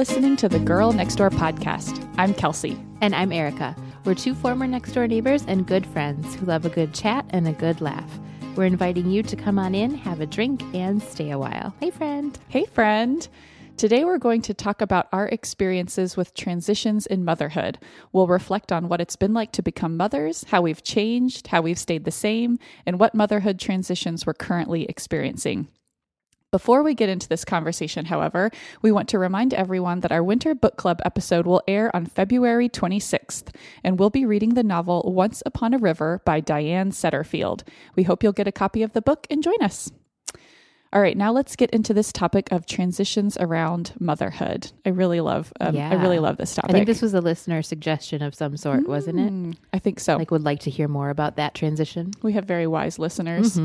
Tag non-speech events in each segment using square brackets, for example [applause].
listening to the Girl Next Door podcast. I'm Kelsey. And I'm Erica. We're two former next door neighbors and good friends who love a good chat and a good laugh. We're inviting you to come on in, have a drink, and stay a while. Hey, friend. Hey, friend. Today, we're going to talk about our experiences with transitions in motherhood. We'll reflect on what it's been like to become mothers, how we've changed, how we've stayed the same, and what motherhood transitions we're currently experiencing. Before we get into this conversation, however, we want to remind everyone that our Winter Book Club episode will air on February 26th, and we'll be reading the novel Once Upon a River by Diane Setterfield. We hope you'll get a copy of the book and join us. All right, now let's get into this topic of transitions around motherhood. I really love, um, I really love this topic. I think this was a listener suggestion of some sort, wasn't it? Mm, I think so. Like, would like to hear more about that transition. We have very wise listeners.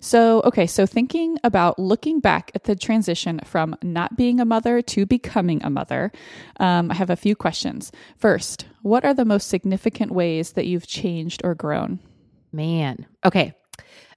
So, okay, so thinking about looking back at the transition from not being a mother to becoming a mother, um, I have a few questions. First, what are the most significant ways that you've changed or grown? Man. Okay.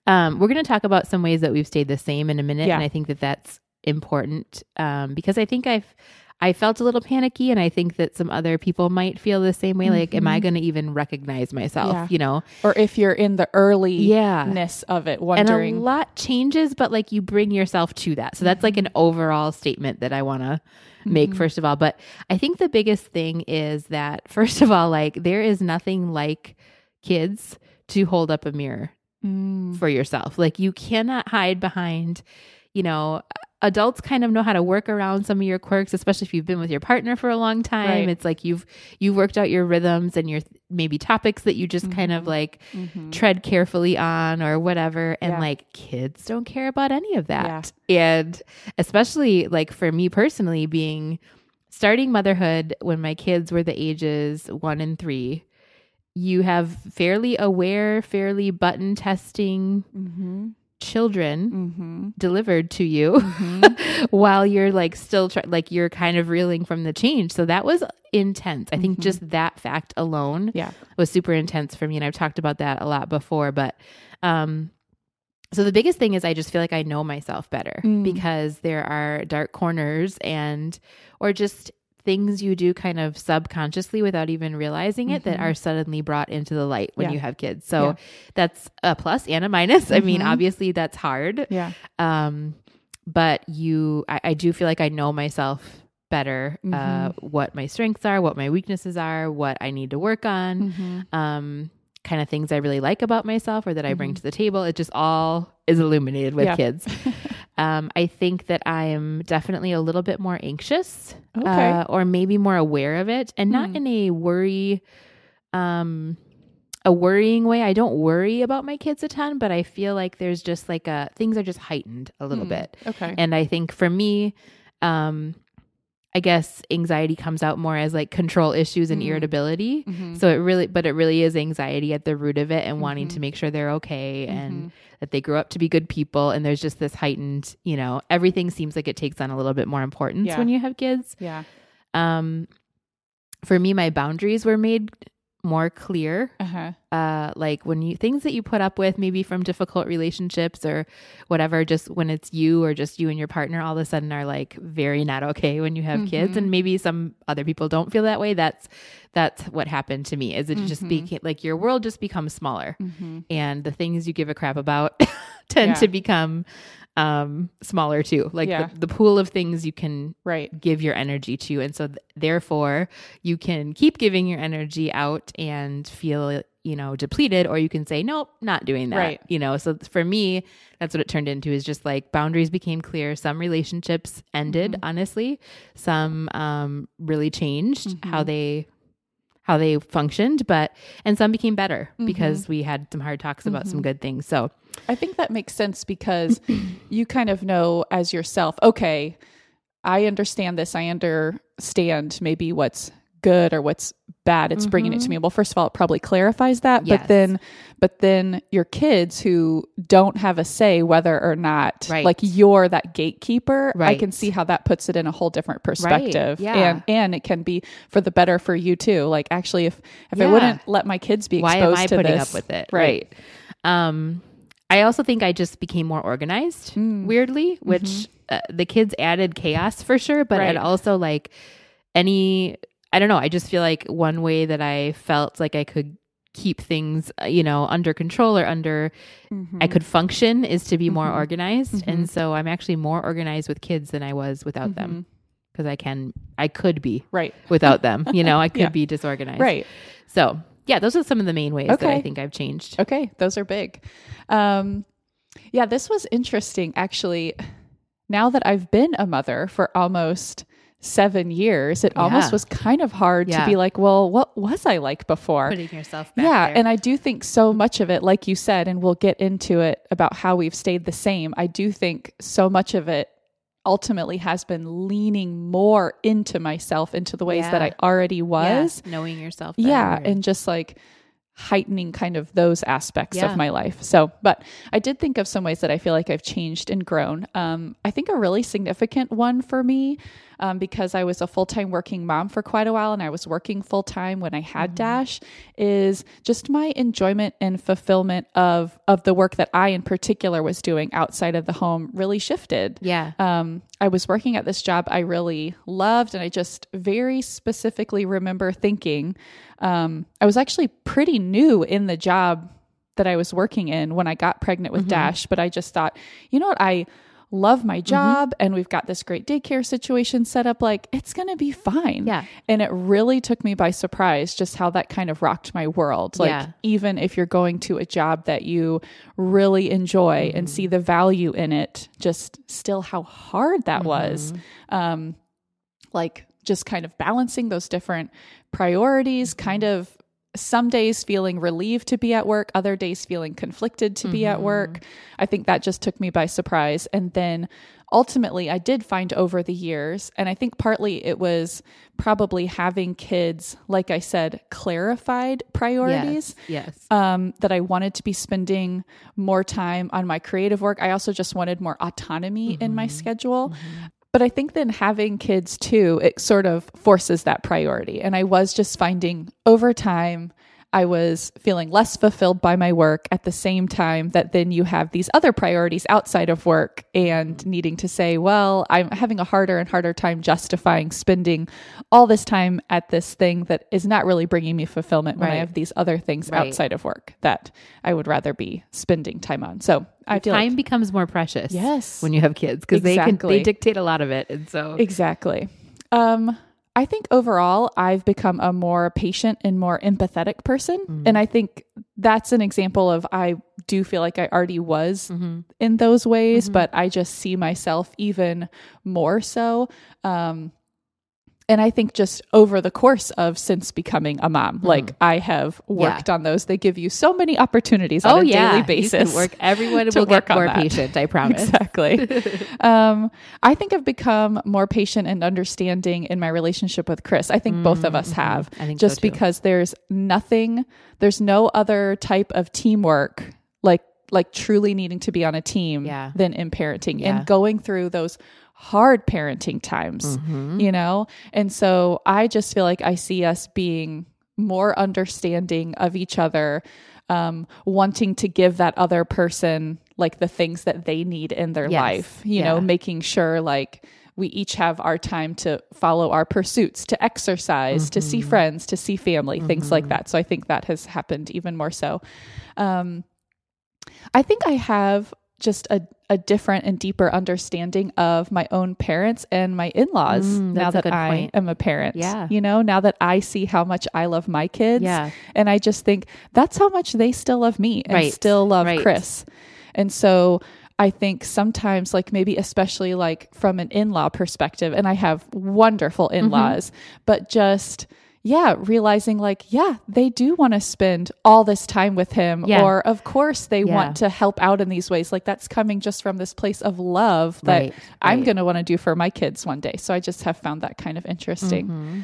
Um, we're going to talk about some ways that we've stayed the same in a minute, Yeah. and I think that that's important um, because I think I've I felt a little panicky, and I think that some other people might feel the same way. Like, am I going to even recognize myself? Mm-hmm. Yeah. You know, Or if you're in the Yeah. earlyness of it, and wondering. a lot changes, but like you bring yourself to that. So that's like Mm-hmm. an overall statement that I want to make first of all. But I think the biggest thing is that [laughs] first of all, like there is nothing like kids to hold up a mirror Mm, for yourself. Like you cannot hide behind, you know, adults kind of know how to work around some of your quirks, especially if you've been with your partner for a long time. Right. It's like you've you've worked out your rhythms and your maybe topics that you just kind of like mhm. tread carefully on or whatever. And Yeah. like kids don't care about any of that. And especially like for me personally, being starting motherhood when my kids were the ages one and three, you have fairly aware, fairly button testing Mhm. children Mhm. delivered to you Mhm. [laughs] while you're like still try- like you're kind of reeling from the change. So that was intense. I think just that fact alone Yeah. was super intense for me and I've talked about that a lot before, but um so the biggest thing is I just feel like I know myself better Mm. because there are dark corners and or just things you do kind of subconsciously without even realizing it that Mhm. are suddenly brought into the light when Yeah. you have kids. So Yeah. that's a plus and a minus. I mean, Mhm. obviously that's hard. Yeah. Um, but you, I, I do feel like I know myself better, uh, Mm-hmm. what my strengths are, what my weaknesses are, what I need to work on, Mhm. um, kind of things I really like about myself or that I bring to the table. It just all is illuminated with Mm-hmm. Yeah. kids. [laughs] um, I think that I am definitely a little bit more anxious, Okay. uh, or maybe more aware of it, and not Hmm. in a worry, um, a worrying way. I don't worry about my kids a ton, but I feel like there's just like a things are just heightened a little Hmm. bit. Okay. And I think for me, um, I guess anxiety comes out more as like control issues and Mm. irritability. Mhm. So it really, but it really is anxiety at the root of it and wanting Mhm. to make sure they're okay and Mhm. that they grow up to be good people. And there's just this heightened, you know, everything seems like it takes on a little bit more importance Yeah. when you have kids. Yeah. Um, for me, my boundaries were made more clear. Uh-huh. Uh, like when you things that you put up with, maybe from difficult relationships or whatever, just when it's you or just you and your partner, all of a sudden are like very not okay when you have kids, Mhm. and maybe some other people don't feel that way. That's that's what happened to me. Is it just Mhm. became like your world just becomes smaller, Mhm. and the things you give a crap about [laughs] tend Yeah. to become um smaller too. Like Yeah. the, the pool of things you can Right. give your energy to. And so, th- therefore, you can keep giving your energy out and feel, you know, depleted, or you can say, nope, not doing that. Right. You know, so for me, that's what it turned into is just like boundaries became clear. Some relationships ended, Mm-hmm. honestly, some um, really changed Mm-hmm. how they. How they functioned, but and some became better Mm-hmm. because we had some hard talks about some good things. So, I think that makes sense because [clears throat] you kind of know as yourself, okay, I understand this. I understand maybe what's good or what's bad. It's bringing it to me. Well, first of all, it probably clarifies that, Mm-hmm. Yes. but then, but then your kids who don't have a say whether or not, Right. like you're that gatekeeper, I can see how that puts it in a whole different perspective. yeah. And, and it can be for the better for you too. Like actually, if, if I wouldn't let my kids be why exposed am I to putting this, up with it? Right. Um, I also think I just became more organized, Mm. weirdly, which uh, the kids added chaos for sure, but Mm-hmm. Right. it also like any I don't know, I just feel like one way that I felt like I could keep things, uh, you know, under control or under mm-hmm. I could function is to be more mm-hmm. organized. Mm-hmm. And so I'm actually more organized with kids than I was without them because mm-hmm. I can I could be right without [laughs] them. You know, I could yeah. be disorganized. Right. So yeah, those are some of the main ways okay. that I think I've changed. Okay, those are big. Um, yeah, this was interesting actually. Now that I've been a mother for almost seven years, it yeah. almost was kind of hard yeah. to be like, well, what was I like before? Putting yourself Yeah. There. And I do think so much of it, like you said, and we'll get into it about how we've stayed the same. I do think so much of it ultimately has been leaning more into myself, into the ways yeah. that I already was. Knowing yourself. Better. Yeah. And just like, heightening kind of those aspects yeah. of my life. So, but I did think of some ways that I feel like I've changed and grown. Um, I think a really significant one for me um, because I was a full time working mom for quite a while and I was working full time when I had mm-hmm. Dash is just my enjoyment and fulfillment of of the work that I in particular was doing outside of the home really shifted. Yeah. Um, I was working at this job I really loved and I just very specifically remember thinking um, I was actually pretty new in the job that I was working in when I got pregnant with mm-hmm. Dash, but I just thought, you know what, I love my mm-hmm. job mm-hmm. and we've got this great daycare situation set up like it's going to be fine. Yeah. And it really took me by surprise just how that kind of rocked my world. Like yeah. even if you're going to a job that you really enjoy mm-hmm. and see the value in it, just still how hard that was. Mm-hmm. Um like just kind of balancing those different priorities, kind of some days feeling relieved to be at work, other days feeling conflicted to mm-hmm. be at mm-hmm. work. I think that just took me by surprise. And then ultimately, I did find over the years, and I think partly it was probably having kids, like I said, clarified priorities. Yes. yes. Um, that I wanted to be spending more time on my creative work. I also just wanted more autonomy mm-hmm. in my mm-hmm. schedule. Mm-hmm. But I think then having kids too, it sort of forces that priority. And I was just finding over time, I was feeling less fulfilled by my work at the same time that then you have these other priorities outside of work and needing to say, well, I'm having a harder and harder time justifying spending all this time at this thing that is not really bringing me fulfillment when right. I have these other things right. outside of work that I would rather be spending time on. So I feel time like, becomes more precious. Yes. When you have kids because exactly. they can they dictate a lot of it. And so Exactly. Um I think overall, I've become a more patient and more empathetic person. Mm-hmm. And I think that's an example of I do feel like I already was mm-hmm. in those ways, mm-hmm. but I just see myself even more so. Um, and I think just over the course of since becoming a mom, mm. like I have worked yeah. on those. They give you so many opportunities on oh, a yeah. daily basis. work. Everyone [laughs] will get more patient. I [laughs] promise. Exactly. [laughs] um, I think I've become more patient and understanding in my relationship with Chris. I think mm, both of us mm-hmm. have. I think just so because there's nothing, there's no other type of teamwork like like truly needing to be on a team yeah. than in parenting yeah. and going through those hard parenting times, mm-hmm. you know? And so I just feel like I see us being more understanding of each other, um, wanting to give that other person like the things that they need in their yes. life, you yeah. know, making sure like we each have our time to follow our pursuits, to exercise, mm-hmm. to see mm-hmm. friends, to see family, mm-hmm. things like mm-hmm. that. So I think that has happened even more so. Um, I think I have just a, a different and deeper understanding of my own parents and my in-laws mm, now that I point. am a parent. Yeah. You know, now that I see how much I love my kids. Yeah. And I just think that's how much they still love me and right. still love right. Chris. And so I think sometimes, like maybe especially like from an in-law perspective, and I have wonderful mm-hmm. in-laws, mm-hmm. but just yeah, realizing like, yeah, they do want to spend all this time with him. Yeah. Or, of course, they yeah. want to help out in these ways. Like, that's coming just from this place of love that right, I'm going to want to do for my kids one day. So I just have found that kind of interesting. Mm-hmm.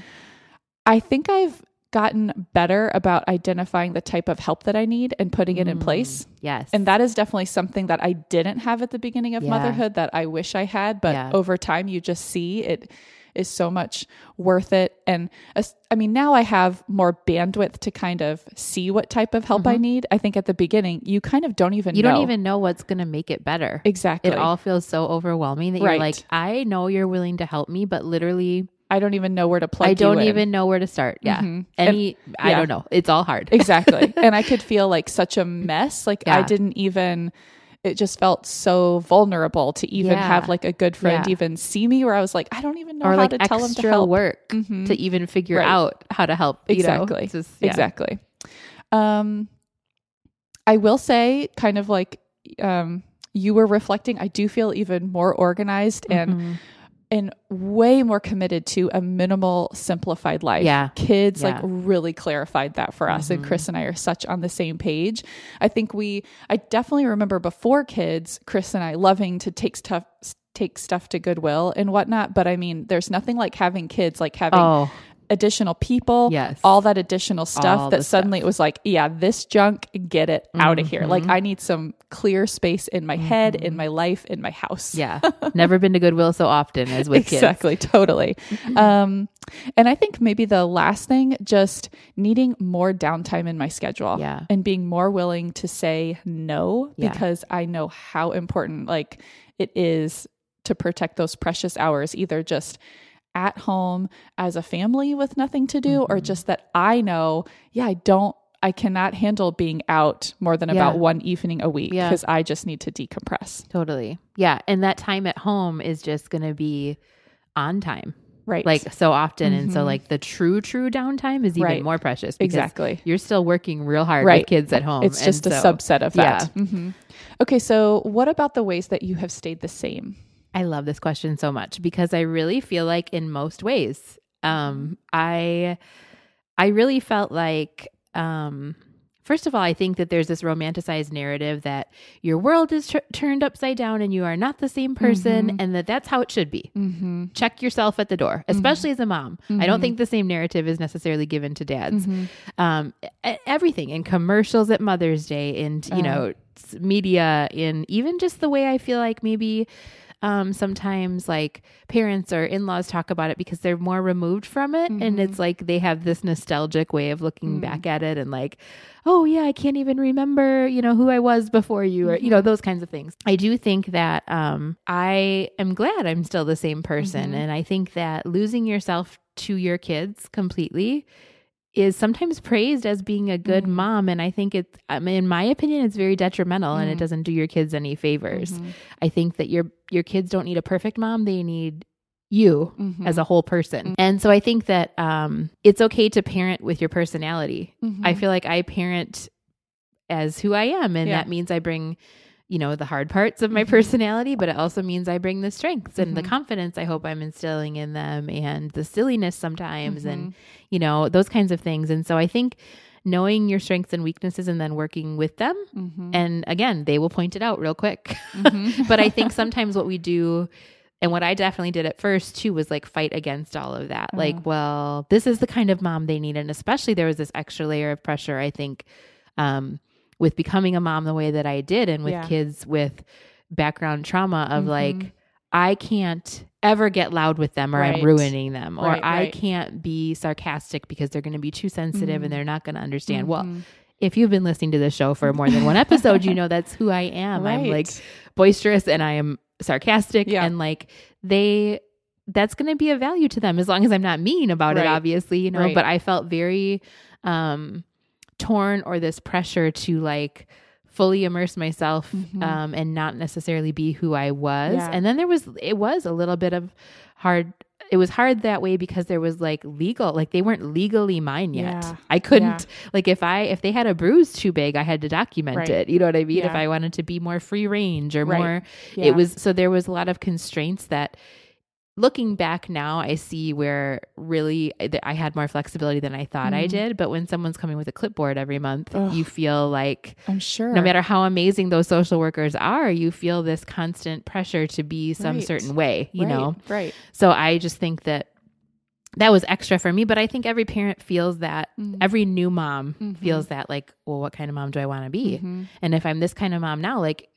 I think I've gotten better about identifying the type of help that I need and putting it in mm, place. Yes. And that is definitely something that I didn't have at the beginning of yeah. motherhood that I wish I had. But over time, you just see it is so much worth it. And I mean, now I have more bandwidth to kind of see what type of help mm-hmm. I need. I think at the beginning, you kind of don't even you know. don't even know what's going to make it better. Exactly. It all feels so overwhelming that right. you're like, I know you're willing to help me, but literally, I don't even know where to plug. I don't even know where to start. Yeah. Mhm. Any, I yeah. don't know. It's all hard. exactly. [laughs] and I could feel like such a mess. Like I didn't even. It just felt so vulnerable to even Yeah. have like a good friend Yeah. even see me. Where I was like, I don't even know or how like to tell him to help. work Mhm. to even figure Right. out how to help. you? Exactly. Just- yeah. Exactly. Um, I will say, kind of like um, you were reflecting, I do feel even more organized and Mhm. And way more committed to a minimal, simplified life. Yeah. kids like really clarified that for us, and Mhm. Chris and I are such on the same page. I think we, I definitely remember before kids, Chris and I loving to take stuff. Take stuff to Goodwill and whatnot, but I mean, there's nothing like having kids, like having Oh, additional people, Yes. all that additional stuff All that suddenly it was like, yeah, this junk, get it out of here. Like Mhm. I need some clear space in my head, in my life, in my house. yeah. [laughs] Never been to Goodwill so often as with kids. exactly, totally. um, and I think maybe the last thing, just needing more downtime in my schedule, Yeah. and being more willing to say no Yeah. because I know how important like it is to protect those precious hours, either just at home as a family with nothing to do, or Mm-hmm. just that I know, yeah, I don't. I cannot handle being out more than Yeah. about one evening a week Yeah. because I just need to decompress. Totally. Yeah. And that time at home is just going to be on time, Right. like so often. And so, Mhm. like, the true, true downtime is even Right. more precious. because exactly. You're still working real hard Right. with kids at home. It's And just a so- subset of that. Mhm. Okay, so what about the ways that you have stayed the same? I love this question so much because I really feel like in most ways, um, I, I really felt like, um, first of all, I think that there's this romanticized narrative that your world is tr- turned upside down and you are not the same person, Mhm. and that that's how it should be. Mm-hmm. Check yourself at the door, especially as a mom. I don't think the same narrative is necessarily given to dads. Mm-hmm. Um, everything in commercials at Mother's Day, and you Uh. know, media, in even just the way I feel like maybe um, sometimes like parents or in-laws talk about it because they're more removed from it and Mhm. it's like they have this nostalgic way of looking Mm. back at it and like oh yeah i can't even remember you know who i was before you or you know Mhm. those kinds of things i do think that um, i am glad i'm still the same person Mhm. and i think that losing yourself to your kids completely is sometimes praised as being a good Mm. mom and i think it's I mean, in my opinion it's very detrimental and it Mm. doesn't do your kids any favors Mhm. I think that your your kids don't need a perfect mom; they need you Mhm. as a whole person. And so I think that um, it's okay to parent with your personality. I feel like I parent as who I am, and Yeah. that means I bring. You know, the hard parts of my Mhm. personality, but it also means I bring the strengths and the Mhm. confidence I hope I'm instilling in them and the silliness sometimes and, Mhm. you know, those kinds of things. And so I think knowing your strengths and weaknesses and then working with them Mhm. and again, they will point it out real quick. Mhm. [laughs] but I think sometimes what we do and what I definitely did at first too was like fight against all of that. Uh-huh. Like, well, this is the kind of mom they need. And especially there was this extra layer of pressure, I think, um, with becoming a mom the way that I did and with Yeah. kids with background trauma of Mhm. like, I can't ever get loud with them or Right. I'm ruining them or Right, I right. can't be sarcastic because they're going to be too sensitive Mhm. and they're not going to understand. Well, Mhm. if you've been listening to this show for more than one episode, you know [laughs] that's who I am. I'm like boisterous and I am sarcastic Yeah. and like they that's going to be a value to them as long as I'm not mean about it obviously, you know, but I felt very um torn or this pressure to like fully immerse myself Mhm. um and not necessarily be who I was. Yeah. And then there was it was a little bit of hard it was hard that way because there was like legal like they weren't legally mine yet. Yeah. I couldn't like if I if they had a bruise too big, I had to document Right. it. You know what I mean? If I wanted to be more free range or Right. more Yeah. it was so there was a lot of constraints that looking back now I see where really I- had more flexibility than I thought I Mhm. did, but when someone's coming with a clipboard every month, Ugh. you feel like I'm sure. no matter how amazing those social workers are, you feel this constant pressure to be some Right. certain way, you Right, know. Right. So I just think that that was extra for me, but I think every parent feels that Mhm. every new mom Mhm. feels that like, well, what kind of mom do I want to be? Mhm. And if I'm this kind of mom now, like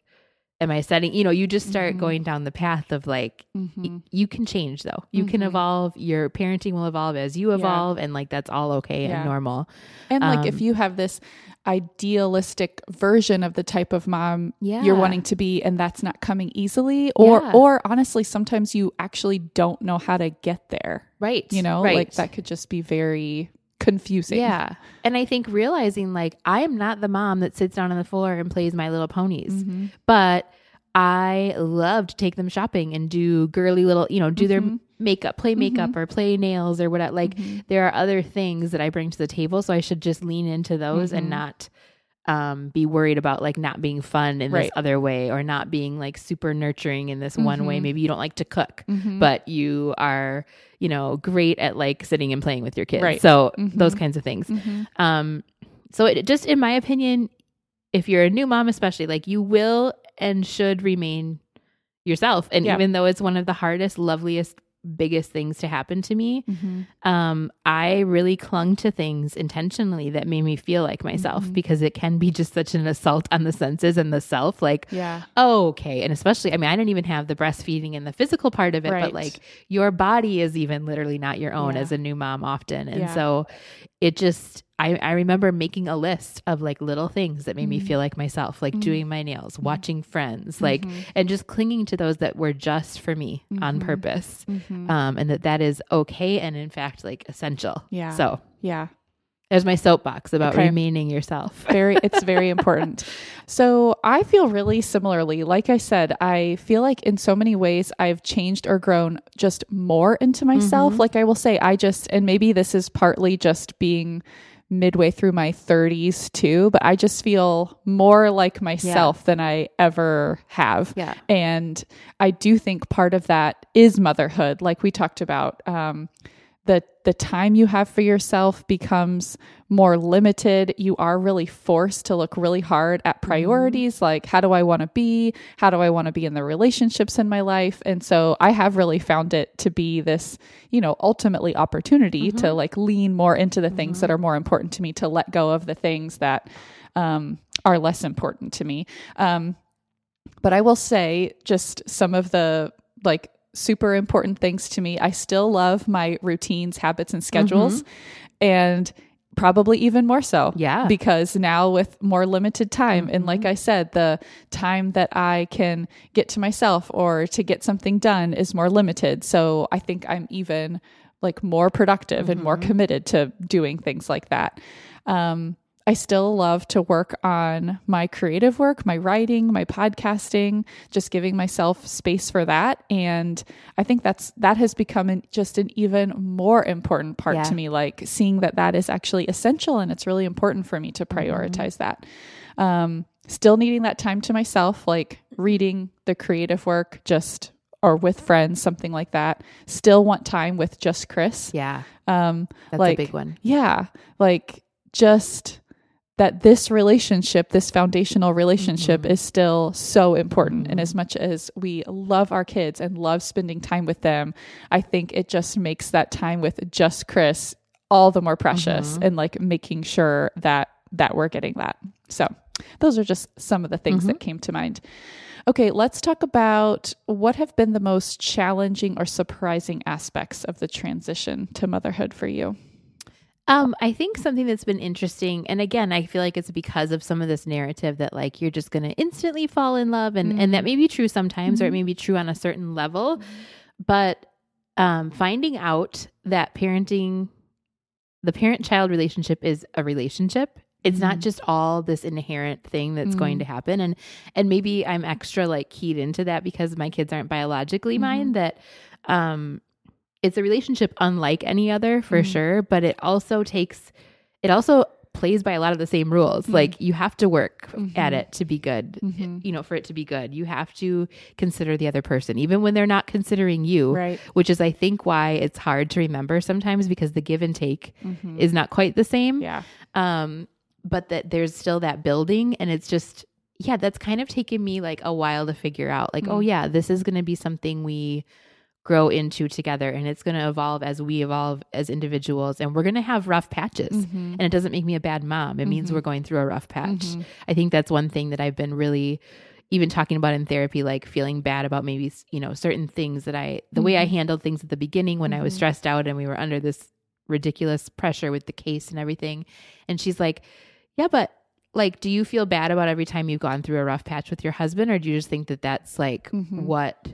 am I setting, you know, you just start mm-hmm. going down the path of like, mm-hmm. y- you can change though. You mm-hmm. can evolve. Your parenting will evolve as you evolve. Yeah. And like, that's all okay yeah. and normal. And like, um, if you have this idealistic version of the type of mom yeah. you're wanting to be and that's not coming easily or or honestly sometimes you actually don't know how to get there right you know right. like that could just be very confusing yeah and i think realizing like i am not the mom that sits down on the floor and plays my little ponies mm-hmm. but I love to take them shopping and do girly little, you know, do mm-hmm. their makeup, play makeup mm-hmm. or play nails or whatever. Like mm-hmm. there are other things that I bring to the table. So I should just lean into those and mm-hmm. not um, be worried about like not being fun in right. this other way or not being like super nurturing in this one way. Mm-hmm. Maybe you don't like to cook, mm-hmm. but you are, you know, great at like sitting and playing with your kids. Right. So those kinds of things. Um, so it just, in my opinion, if you're a new mom, especially, like you will and should remain yourself. And yeah. even though it's one of the hardest, loveliest, biggest things to happen to me, mm-hmm. um, I really clung to things intentionally that made me feel like myself mm-hmm. because it can be just such an assault on the senses and the self. Like, yeah, oh, okay. And especially, I mean, I didn't even have the breastfeeding and the physical part of it, right. but like your body is even literally not your own yeah. as a new mom often. And yeah. so it just, I, I remember making a list of like little things that made mm-hmm. me feel like myself, like mm-hmm. doing my nails, mm-hmm. watching friends, like, mm-hmm. and just clinging to those that were just for me on mm-hmm. purpose. Mm-hmm. Um, and that that is okay. And in fact, like essential. Yeah. So, yeah. There's my soapbox about okay. remaining yourself. [laughs] very, it's very important. So I feel really similarly. Like I said, I feel like in so many ways I've changed or grown just more into myself. Like I will say, I just, and maybe this is partly just being midway through my 30s too, but I just feel more like myself yeah. than I ever have. Yeah. And I do think part of that is motherhood, like we talked about. Um, the time you have for yourself becomes more limited you are really forced to look really hard at mm-hmm. priorities like how do i want to be how do i want to be in the relationships in my life and so i have really found it to be this you know ultimately opportunity mm-hmm. to like lean more into the mm-hmm. things that mm-hmm. are more important to me to let go of the things that um, are less important to me um, but i will say just some of the like super important things to me. I still love my routines, habits, and schedules. Mm-hmm. And probably even more so. Yeah. Because now with more limited time, mm-hmm. and like I said, the time that I can get to myself or to get something done is more limited. So I think I'm even like more productive mm-hmm. and more mm-hmm. committed to doing things like that. Um, I still love to work on my creative work, my writing, my podcasting, just giving myself space for that. And I think that's that has become an, just an even more important part yeah. to me, like seeing that that is actually essential and it's really important for me to mm-hmm. prioritize mm-hmm. that. Um, still needing that time to myself, like reading the creative work, just or with friends, something like that. Still want time with just Chris. Yeah. Um, that's like, a big one. Yeah. Like just that this relationship, this foundational relationship mm-hmm. is still so important. Mm-hmm. And as much as we love our kids and love spending time with them, I think it just makes that time with just Chris all the more precious mm-hmm. and like making sure that that we're getting that. So, those are just some of the things that mm-hmm. came to mind. Okay, let's talk about what have been the most challenging or surprising aspects of the transition to motherhood for you. Um, I think something that's been interesting, and again, I feel like it's because of some of this narrative that like you're just going to instantly fall in love, and mm-hmm. and that mm-hmm. may be true sometimes, mm-hmm. or it mm-hmm. may be true on a certain level, but um, finding out that parenting, the parent-child relationship is a relationship. It's mm-hmm. not just all this inherent thing that's going to mm-hmm. happen, and and maybe I'm extra like keyed into that because my kids aren't biologically mine. That um it's a relationship unlike any other for mm-hmm. sure, but it also takes it also plays by a lot of the same rules. Mm-hmm. Like you have to work mm-hmm. at it to be good, mm-hmm. you know, for it to be good. You have to consider the other person, even when they're not considering you, right. which is, I think, why it's hard to remember sometimes because the give and take mm-hmm. is not quite the same. Yeah. Um, but that there's still that building and it's just, yeah, that's kind of taken me like a while to figure out like, oh, mm. yeah, this is going to be something we, grow into together and it's going to evolve as we evolve as individuals and we're going to have rough patches mm-hmm. and it doesn't make me a bad mom it mm-hmm. means we're going through a rough patch mm-hmm. i think that's one thing that i've been really even talking about in therapy, like feeling bad about maybe, you know, certain things that I, the way I mm-hmm. handled things at the beginning when. I was mm-hmm. stressed out and we were under this ridiculous pressure with the case and everything. And she's like, yeah, but like, do you feel bad about every time you've gone through a rough patch with your husband? Or do you just think that that's like mm-hmm. what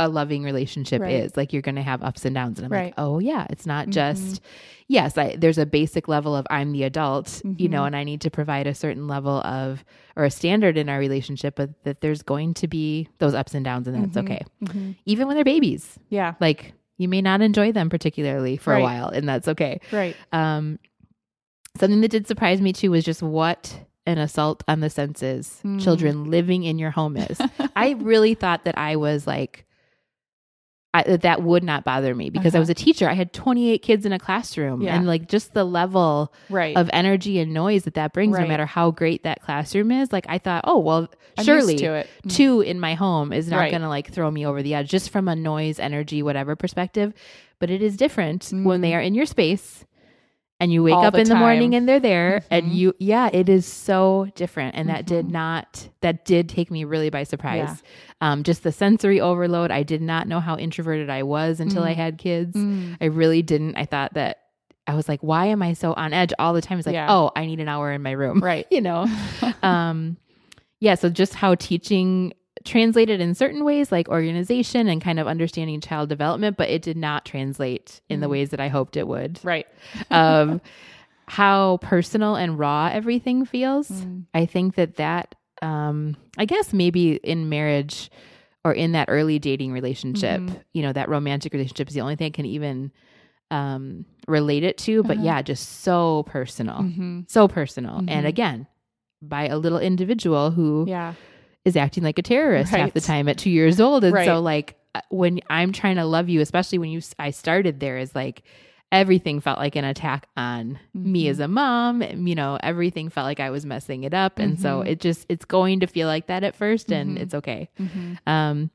a loving relationship right. is. Like you're going to have ups and downs. And I'm right. like, oh yeah, it's not mm-hmm. just, yes, I, there's a basic level of I'm the adult, mm-hmm. you know, mm-hmm. and I need to provide a certain level of, or a standard in our relationship, but that there's going to be those ups and downs and that's mm-hmm. okay. Mm-hmm. Even when they're babies. Yeah. Like you may not enjoy them particularly for right. a while and that's okay. Right. Um, something that did surprise me too was just what an assault on the senses mm. children living in your home is. [laughs] I really thought that I was like I, that would not bother me because uh-huh. I was a teacher. I had 28 kids in a classroom, yeah. and like just the level right. of energy and noise that that brings, right. no matter how great that classroom is. Like I thought, oh well, I'm surely mm-hmm. two in my home is not right. going to like throw me over the edge, just from a noise, energy, whatever perspective. But it is different mm-hmm. when they mm. are in your space and you wake All up the in time. the morning and they're there mm-hmm. and you yeah it is so different and mm-hmm. that did mm-hmm. not that did take me really by surprise yeah. um, just the sensory overload i did not know how introverted i was until mm. i had kids mm. i really didn't i thought that I was like, why am I so on edge all the time? It's like, yeah. oh, I need an hour in my room. Right. [laughs] you know? [laughs] um, yeah. So just how teaching translated in certain ways like organization and kind of understanding child development but it did not translate in mm. the ways that i hoped it would right [laughs] um, how personal and raw everything feels mm. i think that that um, i guess maybe in marriage or in that early dating relationship mm-hmm. you know that romantic relationship is the only thing i can even um, relate it to but uh-huh. yeah just so personal mm-hmm. so personal and mm-hmm. again by a little individual who yeah is acting like a terrorist right. half the time at two years old. And right. so, like, uh, when I'm trying to love you, especially when you I started there, is like everything felt like an attack on mm-hmm. me as a mom. You know, everything felt like I was messing it up, and mm-hmm. so it just it's going to feel like that at 1st and mm-hmm. it's okay. Mm-hmm. Um,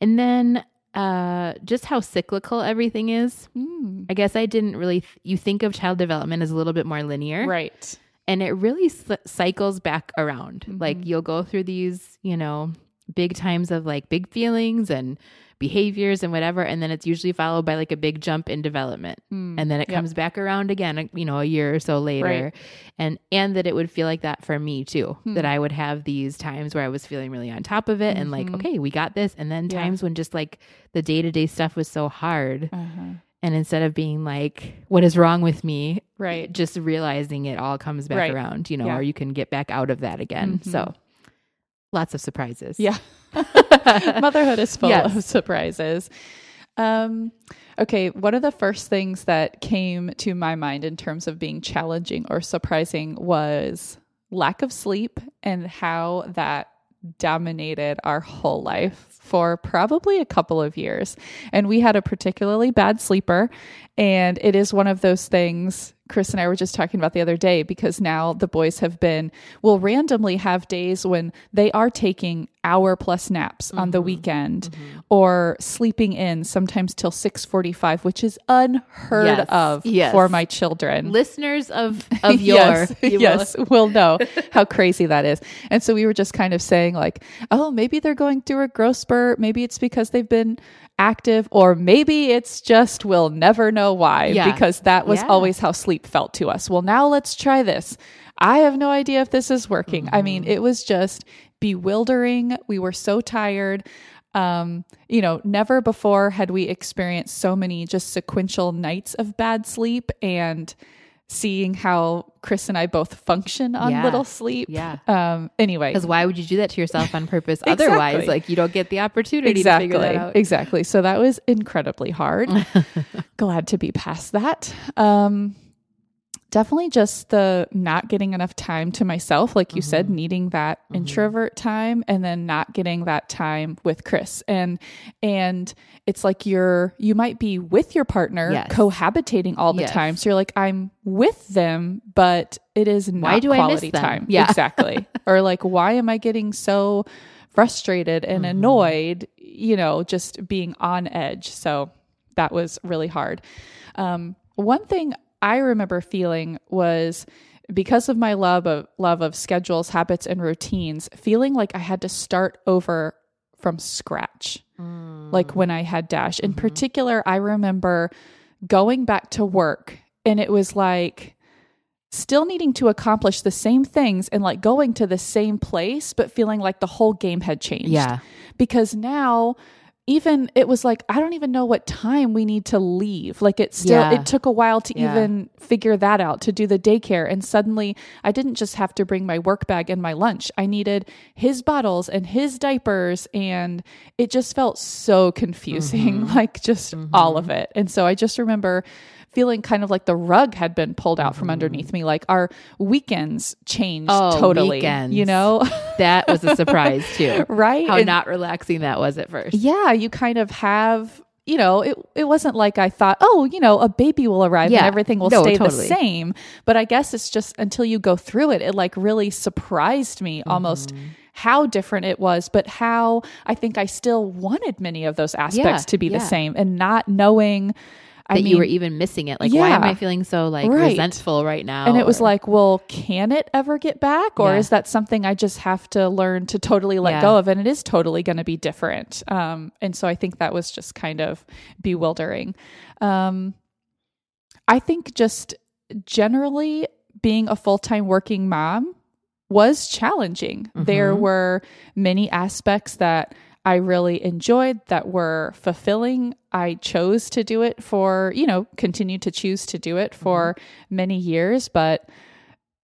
and then uh just how cyclical everything is. Mm. I guess I didn't really th- you think of child development as a little bit more linear. Right and it really cycles back around. Mm-hmm. Like you'll go through these, you know, big times of like big feelings and behaviors and whatever and then it's usually followed by like a big jump in development mm, and then it yep. comes back around again you know a year or so later right. and and that it would feel like that for me too mm. that i would have these times where i was feeling really on top of it mm-hmm. and like mm-hmm. okay we got this and then yeah. times when just like the day-to-day stuff was so hard uh-huh. And instead of being like, what is wrong with me? Right. Just realizing it all comes back right. around, you know, yeah. or you can get back out of that again. Mm-hmm. So lots of surprises. Yeah. [laughs] Motherhood is full yes. of surprises. Um, okay. One of the first things that came to my mind in terms of being challenging or surprising was lack of sleep and how that dominated our whole life for probably a couple of years. And we had a particularly bad sleeper. And it is one of those things Chris and I were just talking about the other day because now the boys have been, will randomly have days when they are taking hour plus naps mm-hmm. on the mm-hmm. weekend mm-hmm. or sleeping in sometimes till 645 which is unheard yes. of yes. for my children listeners of [laughs] of your yes, [laughs] yes will. will know how crazy that is and so we were just kind of saying like oh maybe they're going through a growth spurt maybe it's because they've been active, or maybe it's just we'll never know why yeah. because that was yeah. always how sleep felt to us. Well, now let's try this. I have no idea if this is working. Mm-hmm. I mean, mm-hmm. it was just bewildering. We were so tired. Um, you know, never before had we experienced so many just sequential nights of bad sleep and seeing how Chris and I both function on yeah. little sleep. Yeah. Um, anyway. Because why would you do that to yourself on purpose [laughs] exactly. otherwise? Like you don't get the opportunity exactly. to figure that out. Exactly. So that was incredibly hard. [laughs] Glad to be past that. Um, definitely just the not getting enough time to myself like you mm-hmm. said needing that mm-hmm. introvert time and then not getting that time with Chris and and it's like you're you might be with your partner yes. cohabitating all the yes. time so you're like I'm with them but it is not why do quality I miss time yeah exactly [laughs] or like why am I getting so frustrated and mm-hmm. annoyed you know just being on edge so that was really hard um, one thing I remember feeling was because of my love of love of schedules, habits, and routines, feeling like I had to start over from scratch. Mm. Like when I had Dash. In mm-hmm. particular, I remember going back to work and it was like still needing to accomplish the same things and like going to the same place, but feeling like the whole game had changed. Yeah. Because now even it was like I don't even know what time we need to leave. Like it still yeah. it took a while to yeah. even figure that out to do the daycare and suddenly I didn't just have to bring my work bag and my lunch. I needed his bottles and his diapers and it just felt so confusing mm-hmm. [laughs] like just mm-hmm. all of it. And so I just remember feeling kind of like the rug had been pulled out mm-hmm. from underneath me. Like our weekends changed oh, totally. Weekends. You know? [laughs] that was a surprise [laughs] too. right? How and, not relaxing that was at first. Yeah, you kind of have you know, it it wasn't like I thought, oh, you know, a baby will arrive yeah. and everything will no, stay totally. the same. But I guess it's just until you go through it, it like really surprised me mm-hmm. almost how different it was, but how I think I still wanted many of those aspects yeah, to be yeah. the same and not knowing that I mean, you were even missing it. Like, yeah, why am I feeling so like right. resentful right now? And it was like, well, can it ever get back, or yeah. is that something I just have to learn to totally let yeah. go of? And it is totally going to be different. Um, and so I think that was just kind of bewildering. Um, I think just generally being a full time working mom was challenging. Mm-hmm. There were many aspects that I really enjoyed that were fulfilling. I chose to do it for, you know, continue to choose to do it for mm-hmm. many years, but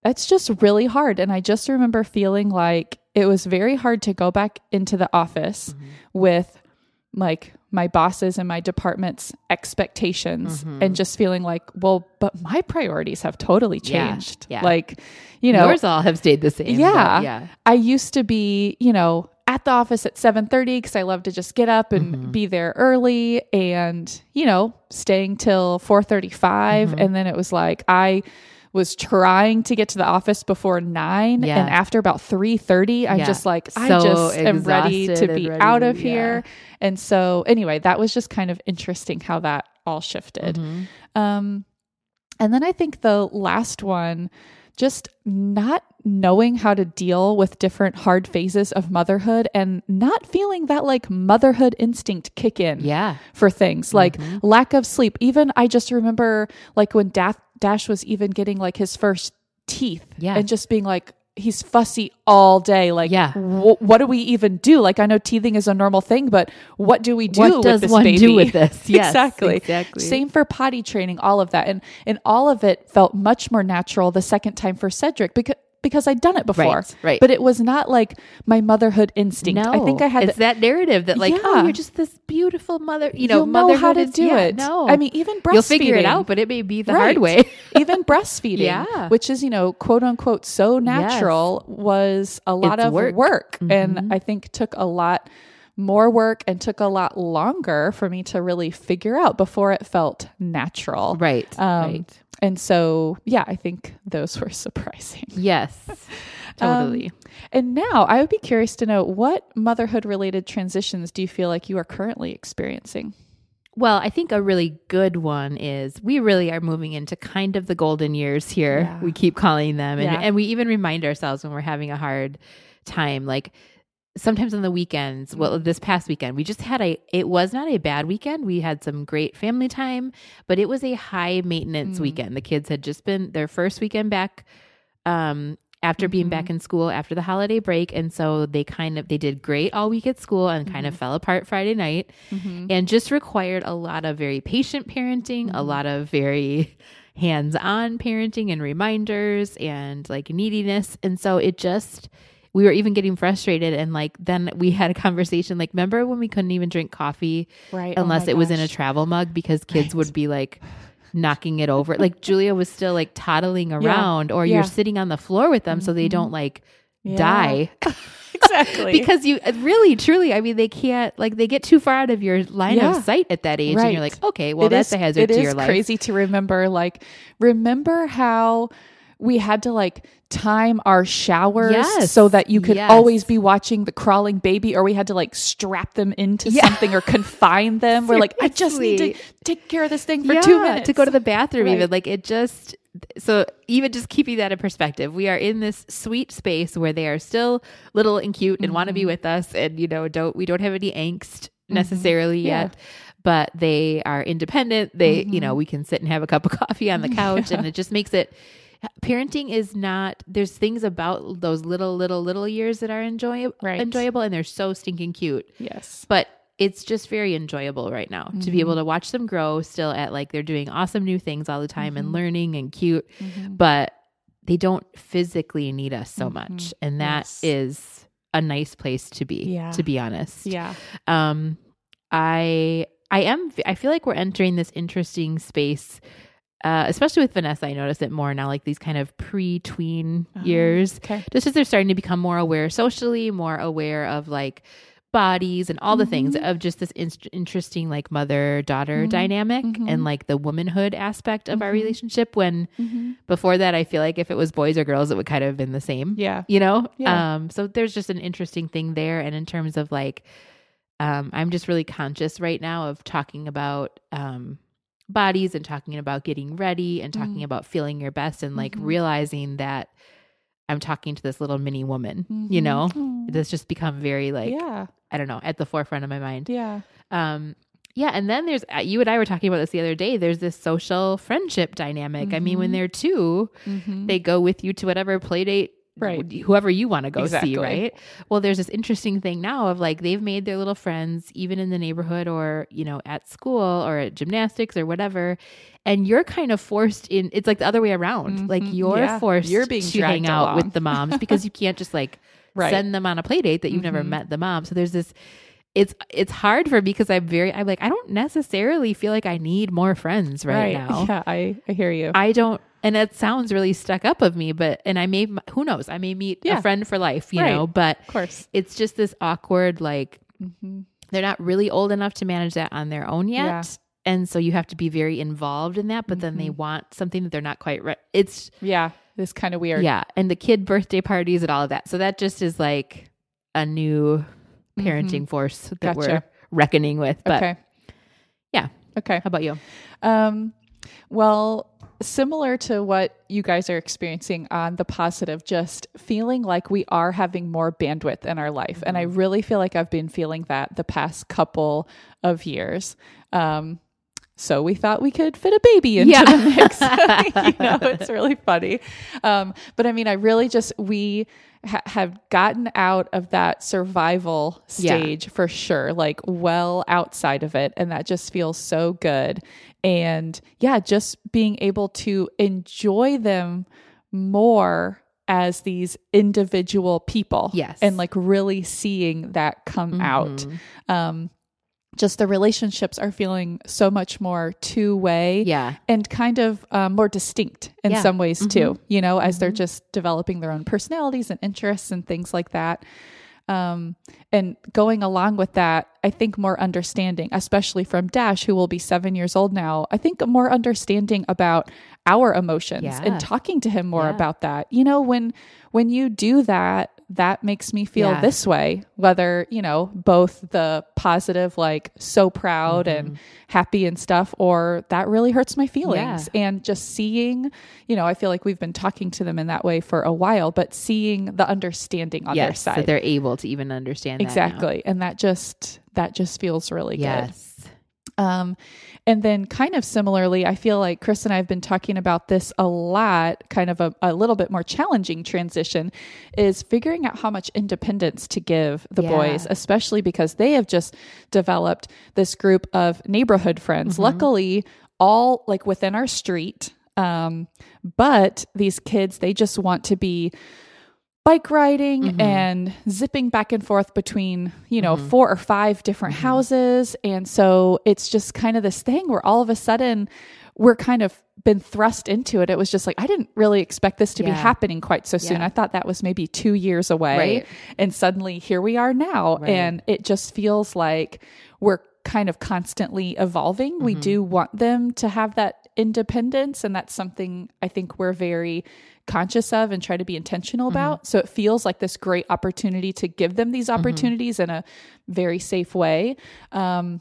it's just really hard. And I just remember feeling like it was very hard to go back into the office mm-hmm. with like my bosses and my department's expectations mm-hmm. and just feeling like, well, but my priorities have totally changed. Yeah, yeah. Like, you know, yours all have stayed the same. Yeah. Yeah. I used to be, you know, at the office at 7:30 cuz I love to just get up and mm-hmm. be there early and you know staying till 4:35 mm-hmm. and then it was like I was trying to get to the office before 9 yeah. and after about 3:30 I'm yeah. just like so I just am ready to be ready out of here and so anyway that was just kind of interesting how that all shifted mm-hmm. um and then I think the last one just not knowing how to deal with different hard phases of motherhood and not feeling that like motherhood instinct kick in yeah for things like mm-hmm. lack of sleep even i just remember like when dash, dash was even getting like his first teeth yeah and just being like he's fussy all day. Like, yeah. W- what do we even do? Like, I know teething is a normal thing, but what do we do what does with this one baby? do with this? [laughs] Yes, exactly. Exactly. Same for potty training, all of that. And and all of it felt much more natural the second time for Cedric because because I'd done it before. Right, right. But it was not like my motherhood instinct. No, I think I had it's that narrative that like, oh, yeah. oh, you're just this beautiful mother. You know, know how to is, do yeah, it. No, I mean, even breastfeeding. You'll figure it out, but it may be the right. hard way. [laughs] even breastfeeding, yeah. which is you know, quote unquote, so natural, yes. was a lot it's of work, work. Mm-hmm. and I think took a lot more work and took a lot longer for me to really figure out before it felt natural. Right. Um, right. And so, yeah, I think those [laughs] were surprising. Yes. [laughs] Totally. Um, and now I would be curious to know what motherhood related transitions do you feel like you are currently experiencing? Well, I think a really good one is we really are moving into kind of the golden years here. Yeah. We keep calling them. And, yeah. and we even remind ourselves when we're having a hard time, like sometimes on the weekends well mm-hmm. this past weekend we just had a it was not a bad weekend we had some great family time but it was a high maintenance mm. weekend the kids had just been their first weekend back um after mm-hmm. being back mm-hmm. in school after the holiday break and so they kind of they did great all week at school and mm-hmm. kind of mm-hmm. fell apart friday night mm-hmm. and just required a lot of very patient parenting a lot of very [laughs] hands-on parenting and reminders and like neediness and so it just we were even getting frustrated and like then we had a conversation like remember when we couldn't even drink coffee right oh unless oh it gosh. was in a travel mug because kids right. would be like knocking it over like julia was still like toddling around yeah. or yeah. you're sitting on the floor with them mm-hmm. so they don't mm-hmm. like yeah. die [laughs] [laughs] exactly because you really truly i mean they can't like they get too far out of your line yeah. of sight at that age right. and you're like okay well it that's is, a hazard to your life it is crazy to remember like remember how we had to like time our showers yes. so that you could yes. always be watching the crawling baby or we had to like strap them into yeah. something or confine them we're like i just need to take care of this thing for yeah, two minutes to go to the bathroom right. even like it just so even just keeping that in perspective, we are in this sweet space where they are still little and cute and mm-hmm. want to be with us, and you know, don't we don't have any angst mm-hmm. necessarily mm-hmm. yeah. yet but they are independent. They, mm-hmm. you know, mm-hmm. we can sit and have a cup of [laughs] coffee on the [laughs] couch yeah. and it just makes it parenting is not there's things about those little little little years that are enjoy, right. enjoyable and they're so stinking cute. Yes. But it's just very enjoyable right now mm-hmm. to be able mm-hmm. to watch them grow still at like they're doing awesome new things all the time and mm-hmm. learning and cute, mm-hmm. but they don't physically need us so much. And that yes. is a nice place to be, yeah. to be honest. Yeah. Um I I am, I feel like we're entering this interesting space. Uh, especially with Vanessa, I notice it more now, like these kind of pre-tween uh, years, okay. just as they're starting to become more aware socially, more aware of like bodies and all the mm-hmm. things of just this in- interesting like mother daughter mm-hmm. dynamic mm-hmm. and like the womanhood aspect of our mm-hmm. relationship when mm-hmm. before that i feel like if it was boys or girls it would kind of have been the same yeah you know yeah. um so there's just an interesting thing there and in terms of like um, I'm just really conscious right now of talking about um, bodies and talking about getting ready and talking mm. about feeling your best and like mm-hmm. realizing that I'm talking to this little mini woman, mm-hmm. you know, mm. that's just become very like, yeah, I don't know, at the forefront of my mind. Yeah. Um, yeah. And then there's, uh, you and I were talking about this the other day. There's this social friendship dynamic. Mm-hmm. I mean, when mm-hmm. they're 2 mm-hmm. they go with you to whatever play date right whoever you want to go exactly. see right well there's this interesting thing now of like they've made their little friends even in the neighborhood or you know at school or at gymnastics or whatever and you're kind of forced in it's like the other way around mm-hmm. like you're yeah. forced you're being to hang out along. with the moms because you can't just like [laughs] right. send them on a play date that you've mm-hmm. never met the mom so there's this it's it's hard for me because I'm very I'm like I don't necessarily feel like I need more friends right, right. now. Yeah, I I hear you. I don't and it sounds really stuck up of me but and i may who knows i may meet yeah. a friend for life you right. know but of course it's just this awkward like mm-hmm. they're not really old enough to manage that on their own yet yeah. and so you have to be very involved in that but mm-hmm. then they mm-hmm. want something that they're not quite right it's yeah this kind of weird yeah and the kid birthday parties and all of that so that just is like a new parenting mm-hmm. force that gotcha. we're reckoning with but okay yeah okay how about you um well similar to what you guys are experiencing on the positive, just feeling like we are having more bandwidth in our life. Mm-hmm. And I mm-hmm. really feel like I've been feeling that the past couple of years. Um, so we thought we could fit a baby into yeah. the mix. [laughs] you know, it's really funny. Um, but I mean, I really just, we ha- have gotten out of that survival stage yeah. for sure, like well outside of it. And that just feels so good. And yeah, just being able to enjoy them more as these individual people. Yes. And like really seeing that come mm-hmm. out. Um, just the relationships are feeling so much more two way yeah and kind of um, more distinct in yeah. some ways mm-hmm. too you know as mm-hmm. they're just developing their own personalities and interests and things like that um, and going along with that i think more understanding especially from dash who will be seven years old now i think more understanding about our emotions yeah. and talking to him more yeah. about that you know when when you do that that makes me feel yeah. this way whether you know both the positive like so proud mm-hmm. and happy and stuff or that really hurts my feelings yeah. and just seeing you know i feel like we've been talking to them in that way for a while but seeing the understanding on yes, their side that they're able to even understand exactly and that just that just feels really yes. good um, and then, kind of similarly, I feel like Chris and I have been talking about this a lot, kind of a, a little bit more challenging transition is figuring out how much independence to give the yeah. boys, especially because they have just developed this group of neighborhood friends. Mm-hmm. Luckily, all like within our street. Um, but these kids, they just want to be bike riding mm-hmm. and zipping back and forth between, you know, mm-hmm. four or five different mm-hmm. houses. And so it's just kind of this thing where all of a sudden we're kind of been thrust into it. It was just like, I didn't really expect this to yeah. be happening quite so soon. Yeah. I thought that was maybe two years away. Right. And suddenly here we are now. Right. And it just feels like we're kind of constantly evolving. We mm-hmm. do want them to have that independence. And that's something I think we're very conscious of and try to be intentional mm-hmm. about. So it feels like this great opportunity to give them these mm-hmm. opportunities mm-hmm. in a very safe way. Um,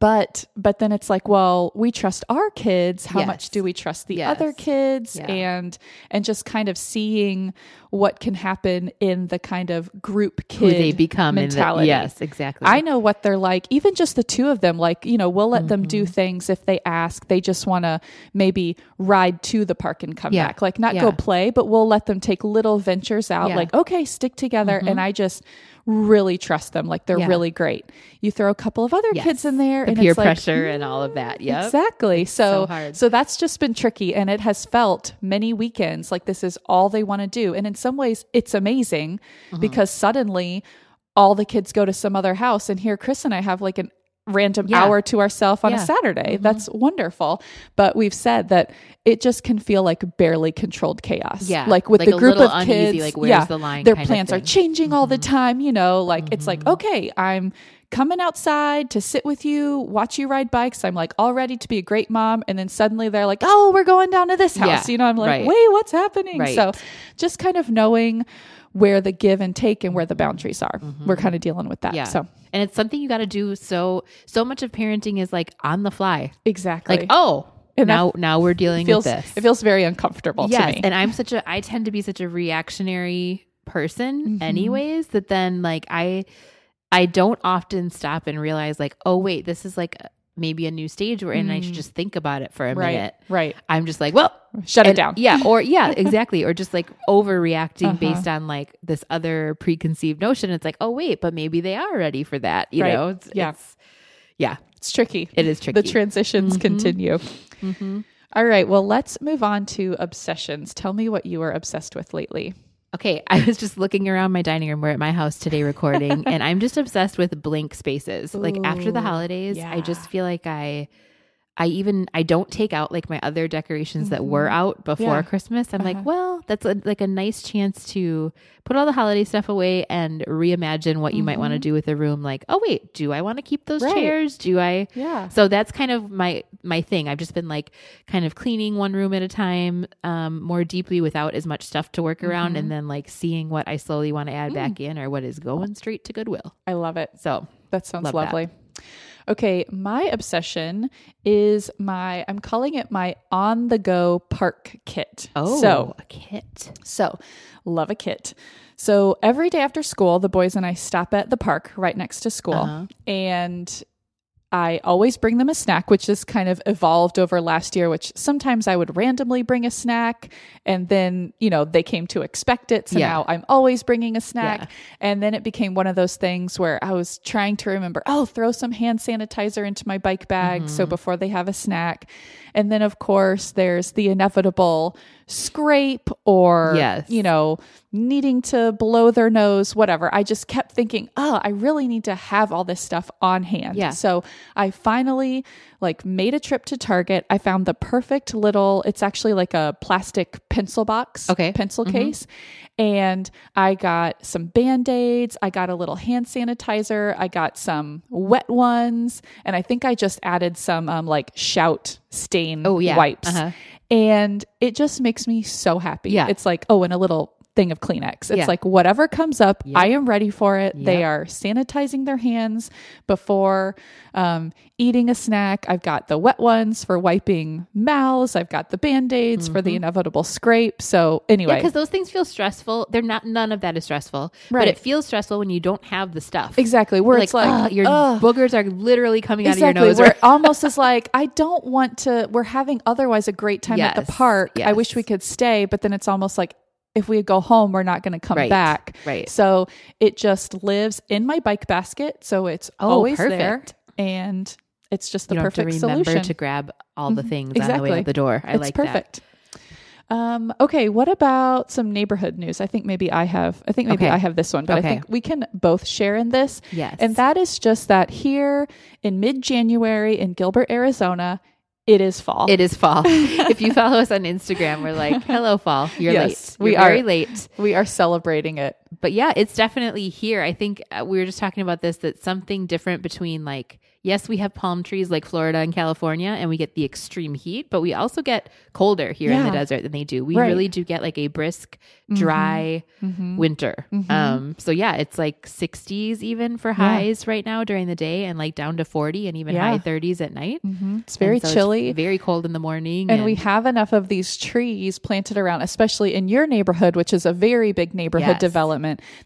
but but then it's like well we trust our kids how Yes. much do we trust the Yes. other kids Yeah. and and just kind of seeing what can happen in the kind of group kid Who they become in the, mentality yes, exactly. I know what they're like, even just the two of them. Like, you know, we'll let them do Mm-hmm. things if they ask. They just want to maybe ride to the park and come Yeah. back. Like, not Yeah. go play, but we'll let them take little ventures out. Mm-hmm. Like, okay, stick together. And I just really trust them. Like, they're Yeah. really great. You throw a couple of other Yes. kids in there, the and peer it's like, pressure and all of that. Yeah. Exactly. so So hard. so that's just been tricky and it has felt many weekends like this is all they want to do. And in some ways it's amazing Uh-huh. because suddenly all the kids go to some other house and here Chris and I have like an random Yeah. hour to ourselves on Yeah. Mm-hmm. a Saturday. That's wonderful. But we've said that it just can feel like barely controlled chaos. Yeah. Like with Like the a group of uneasy, kids. like, where's yeah, the line Their kind of plans are thing. Mm-hmm. changing all the time, you know, like it's like, okay, I'm coming outside to sit with you, watch you ride bikes. I'm like all ready to be a great mom. And then suddenly they're like, oh, we're going down to this house. Yeah, you know, I'm like, right. wait, what's happening? Right. So just kind of knowing where the give and take and where the boundaries are. We're kind of dealing with that. Mm-hmm. Yeah. So and it's something you got to do. So so much of parenting is like on the fly. exactly. Like oh, And now now we're dealing feels, with this. it feels very uncomfortable to yes, me. and I'm such a I tend to be such a reactionary person Mm-hmm. anyways that then like I I don't often stop and realize like oh wait this is like maybe a new stage we're in and I should just think about it for a Mm. right. minute. Right. I'm just like well Shut it down. Yeah, or yeah, [laughs] exactly. or just like overreacting Uh-huh. based on like this other preconceived notion. It's like, oh wait, but maybe they are ready for that. You Right. know? It's, Yeah. It's, yeah. It's tricky. It is tricky. The transitions continue. All right. Well, let's move on to obsessions. Tell me what you are obsessed with lately. Okay, [laughs] I was just looking around my dining room. We're at my house today recording, [laughs] and I'm just obsessed with blank spaces. like after the Ooh, holidays, I just feel like I I even I don't take out like my other decorations that were out before Mm-hmm. Yeah. Christmas. I'm Uh-huh. like, well, that's a, like a nice chance to put all the holiday stuff away and reimagine what you might want to do with a room. Like, oh wait, do I want to keep those Mm-hmm. Right. chairs? Do I? Yeah. So that's kind of my my thing. I've just been like kind of cleaning one room at a time, um, more deeply without as much stuff to work around, Mm-hmm. and then like seeing what I slowly want to add Mm. back in or what is going straight to Goodwill. I love it. So That sounds Love that. Okay, my obsession is my I'm calling it my on the go park kit. oh, so a kit. so love a kit. So every day after school, the boys and I stop at the park right next to school, Uh-huh. and I always bring them a snack, which has kind of evolved over last year, which sometimes I would randomly bring a snack and then, you know, they came to expect it. So Yeah. now I'm always bringing a snack. Yeah. And then it became one of those things where I was trying to remember, oh, throw some hand sanitizer into my bike bag. So Mm-hmm. before they have a snack. And then, of course, there's the inevitable scrape or, Yes. you know, needing to blow their nose, whatever. I just kept thinking, oh, I really need to have all this stuff on hand. Yeah. So I finally like made a trip to Target. I found the perfect little, it's actually like a plastic pencil box, Okay. pencil case. And I got some band aids. I got a little hand sanitizer. I got some wet ones. And I think I just added some um, like shout stain Oh, yeah. wipes. Uh-huh. And it just makes me so happy. Yeah. It's like, oh, and a little thing of Kleenex. It's Yeah. like whatever comes up, Yep. I am ready for it. They are sanitizing their hands before um, eating a snack. I've got the wet ones for wiping mouths. I've got the band aids for the inevitable scrape. So anyway, because those things feel stressful. They're not. None of that is stressful. But Right. it feels stressful when you don't have the stuff. exactly where Like, it's like ugh, your boogers are literally coming Exactly. out of your nose. Where [laughs] it almost is like, I don't want to, we're having otherwise a great time at the Yes, park. I wish we could stay, but then it's almost like, if we go home, we're not going to come Right, back. right. So it just lives in my bike basket. So it's Oh, always there. And it's just the you don't have to perfect remember solution. to grab all the things on the Exactly. way out the door. I it's like that. perfect. Um, okay, what about some neighborhood news? I think maybe I have. I think maybe Okay. I have this one, but Okay. I think we can both share in this. Yes. And that is just that here in mid January in Gilbert, Arizona, it is fall. It is fall. [laughs] if you follow us on Instagram, we're like, "Hello, fall. You're Yes, late. we You're are. very late." we are celebrating it. But yeah, it's definitely here. I think uh, we were just talking about this that something different between like yes, we have palm trees like Florida and California, and we get the extreme heat, but we also get colder here yeah. in the desert than they do. We right. really do get like a brisk, mm-hmm. dry mm-hmm. winter. Mm-hmm. Um, so yeah, it's like 60s even for highs yeah. right now during the day, and like down to 40 and even yeah. high 30s at night. Mm-hmm. It's very so chilly, it's very cold in the morning, and, and, we have enough of these trees planted around, especially in your neighborhood, which is a very big neighborhood yes. development.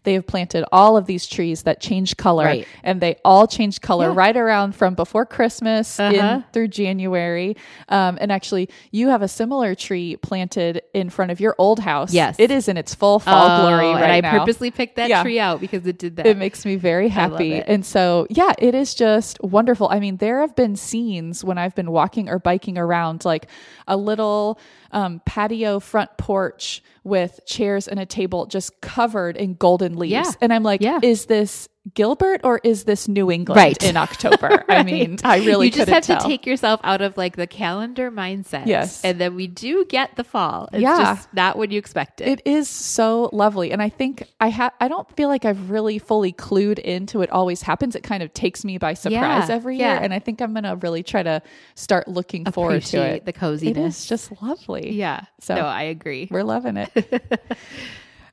They have planted all of these trees that change color, right. and they all change color right around from before Christmas uh-huh. in through January. Um, and actually, you have a similar tree planted in front of your old house. Yes, it is in its full fall oh, glory right and I now. purposely picked that yeah. tree out because it did that. It makes me very happy. And so, yeah, it is just wonderful. I mean, there have been scenes when I've been walking or biking around, like a little um, patio front porch with chairs and a table just covered in golden leaves. Yeah. And I'm like, yeah. is this Gilbert or is this New England right. in [laughs] October? right. I mean, I really you just have tell. to take yourself out of like the calendar mindset. Yes, and then we do get the fall. It's yeah, just not what you expect it. It is so lovely, and I think I have. I don't feel like I've really fully clued into it. Always happens. It kind of takes me by surprise yeah. every year, yeah. and I think I'm gonna really try to start looking Appreciate forward to it. The coziness, it is just lovely. Yeah. So no, I agree. We're loving it. [laughs]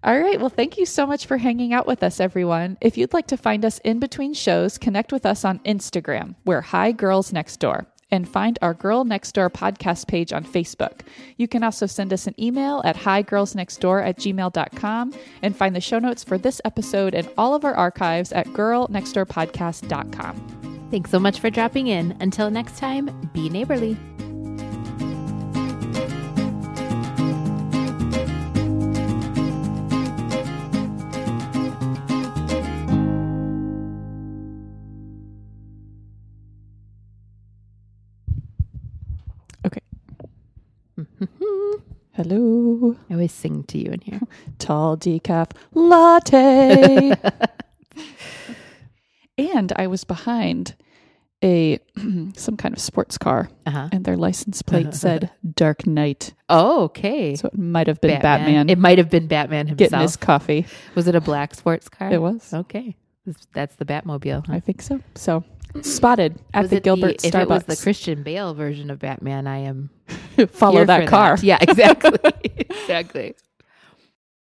All right. Well, thank you so much for hanging out with us, everyone. If you'd like to find us in between shows, connect with us on Instagram. We're Hi Girls Next Door. And find our Girl Next Door podcast page on Facebook. You can also send us an email at higirlsnextdoor at gmail.com and find the show notes for this episode and all of our archives at girlnextdoorpodcast.com. Thanks so much for dropping in. Until next time, be neighborly. Hello. I always sing to you in here. [laughs] Tall decaf latte. [laughs] and I was behind a [clears throat] some kind of sports car, uh-huh. and their license plate [laughs] said "Dark Knight." Oh, okay. So it might have been Batman. Batman. It might have been Batman himself getting his coffee. Was it a black sports car? It was. Okay, that's the Batmobile. Huh? I think so. So spotted at was the Gilbert the, Starbucks. If it was the Christian Bale version of Batman, I am [laughs] follow that car. That. Yeah, [laughs] exactly. exactly.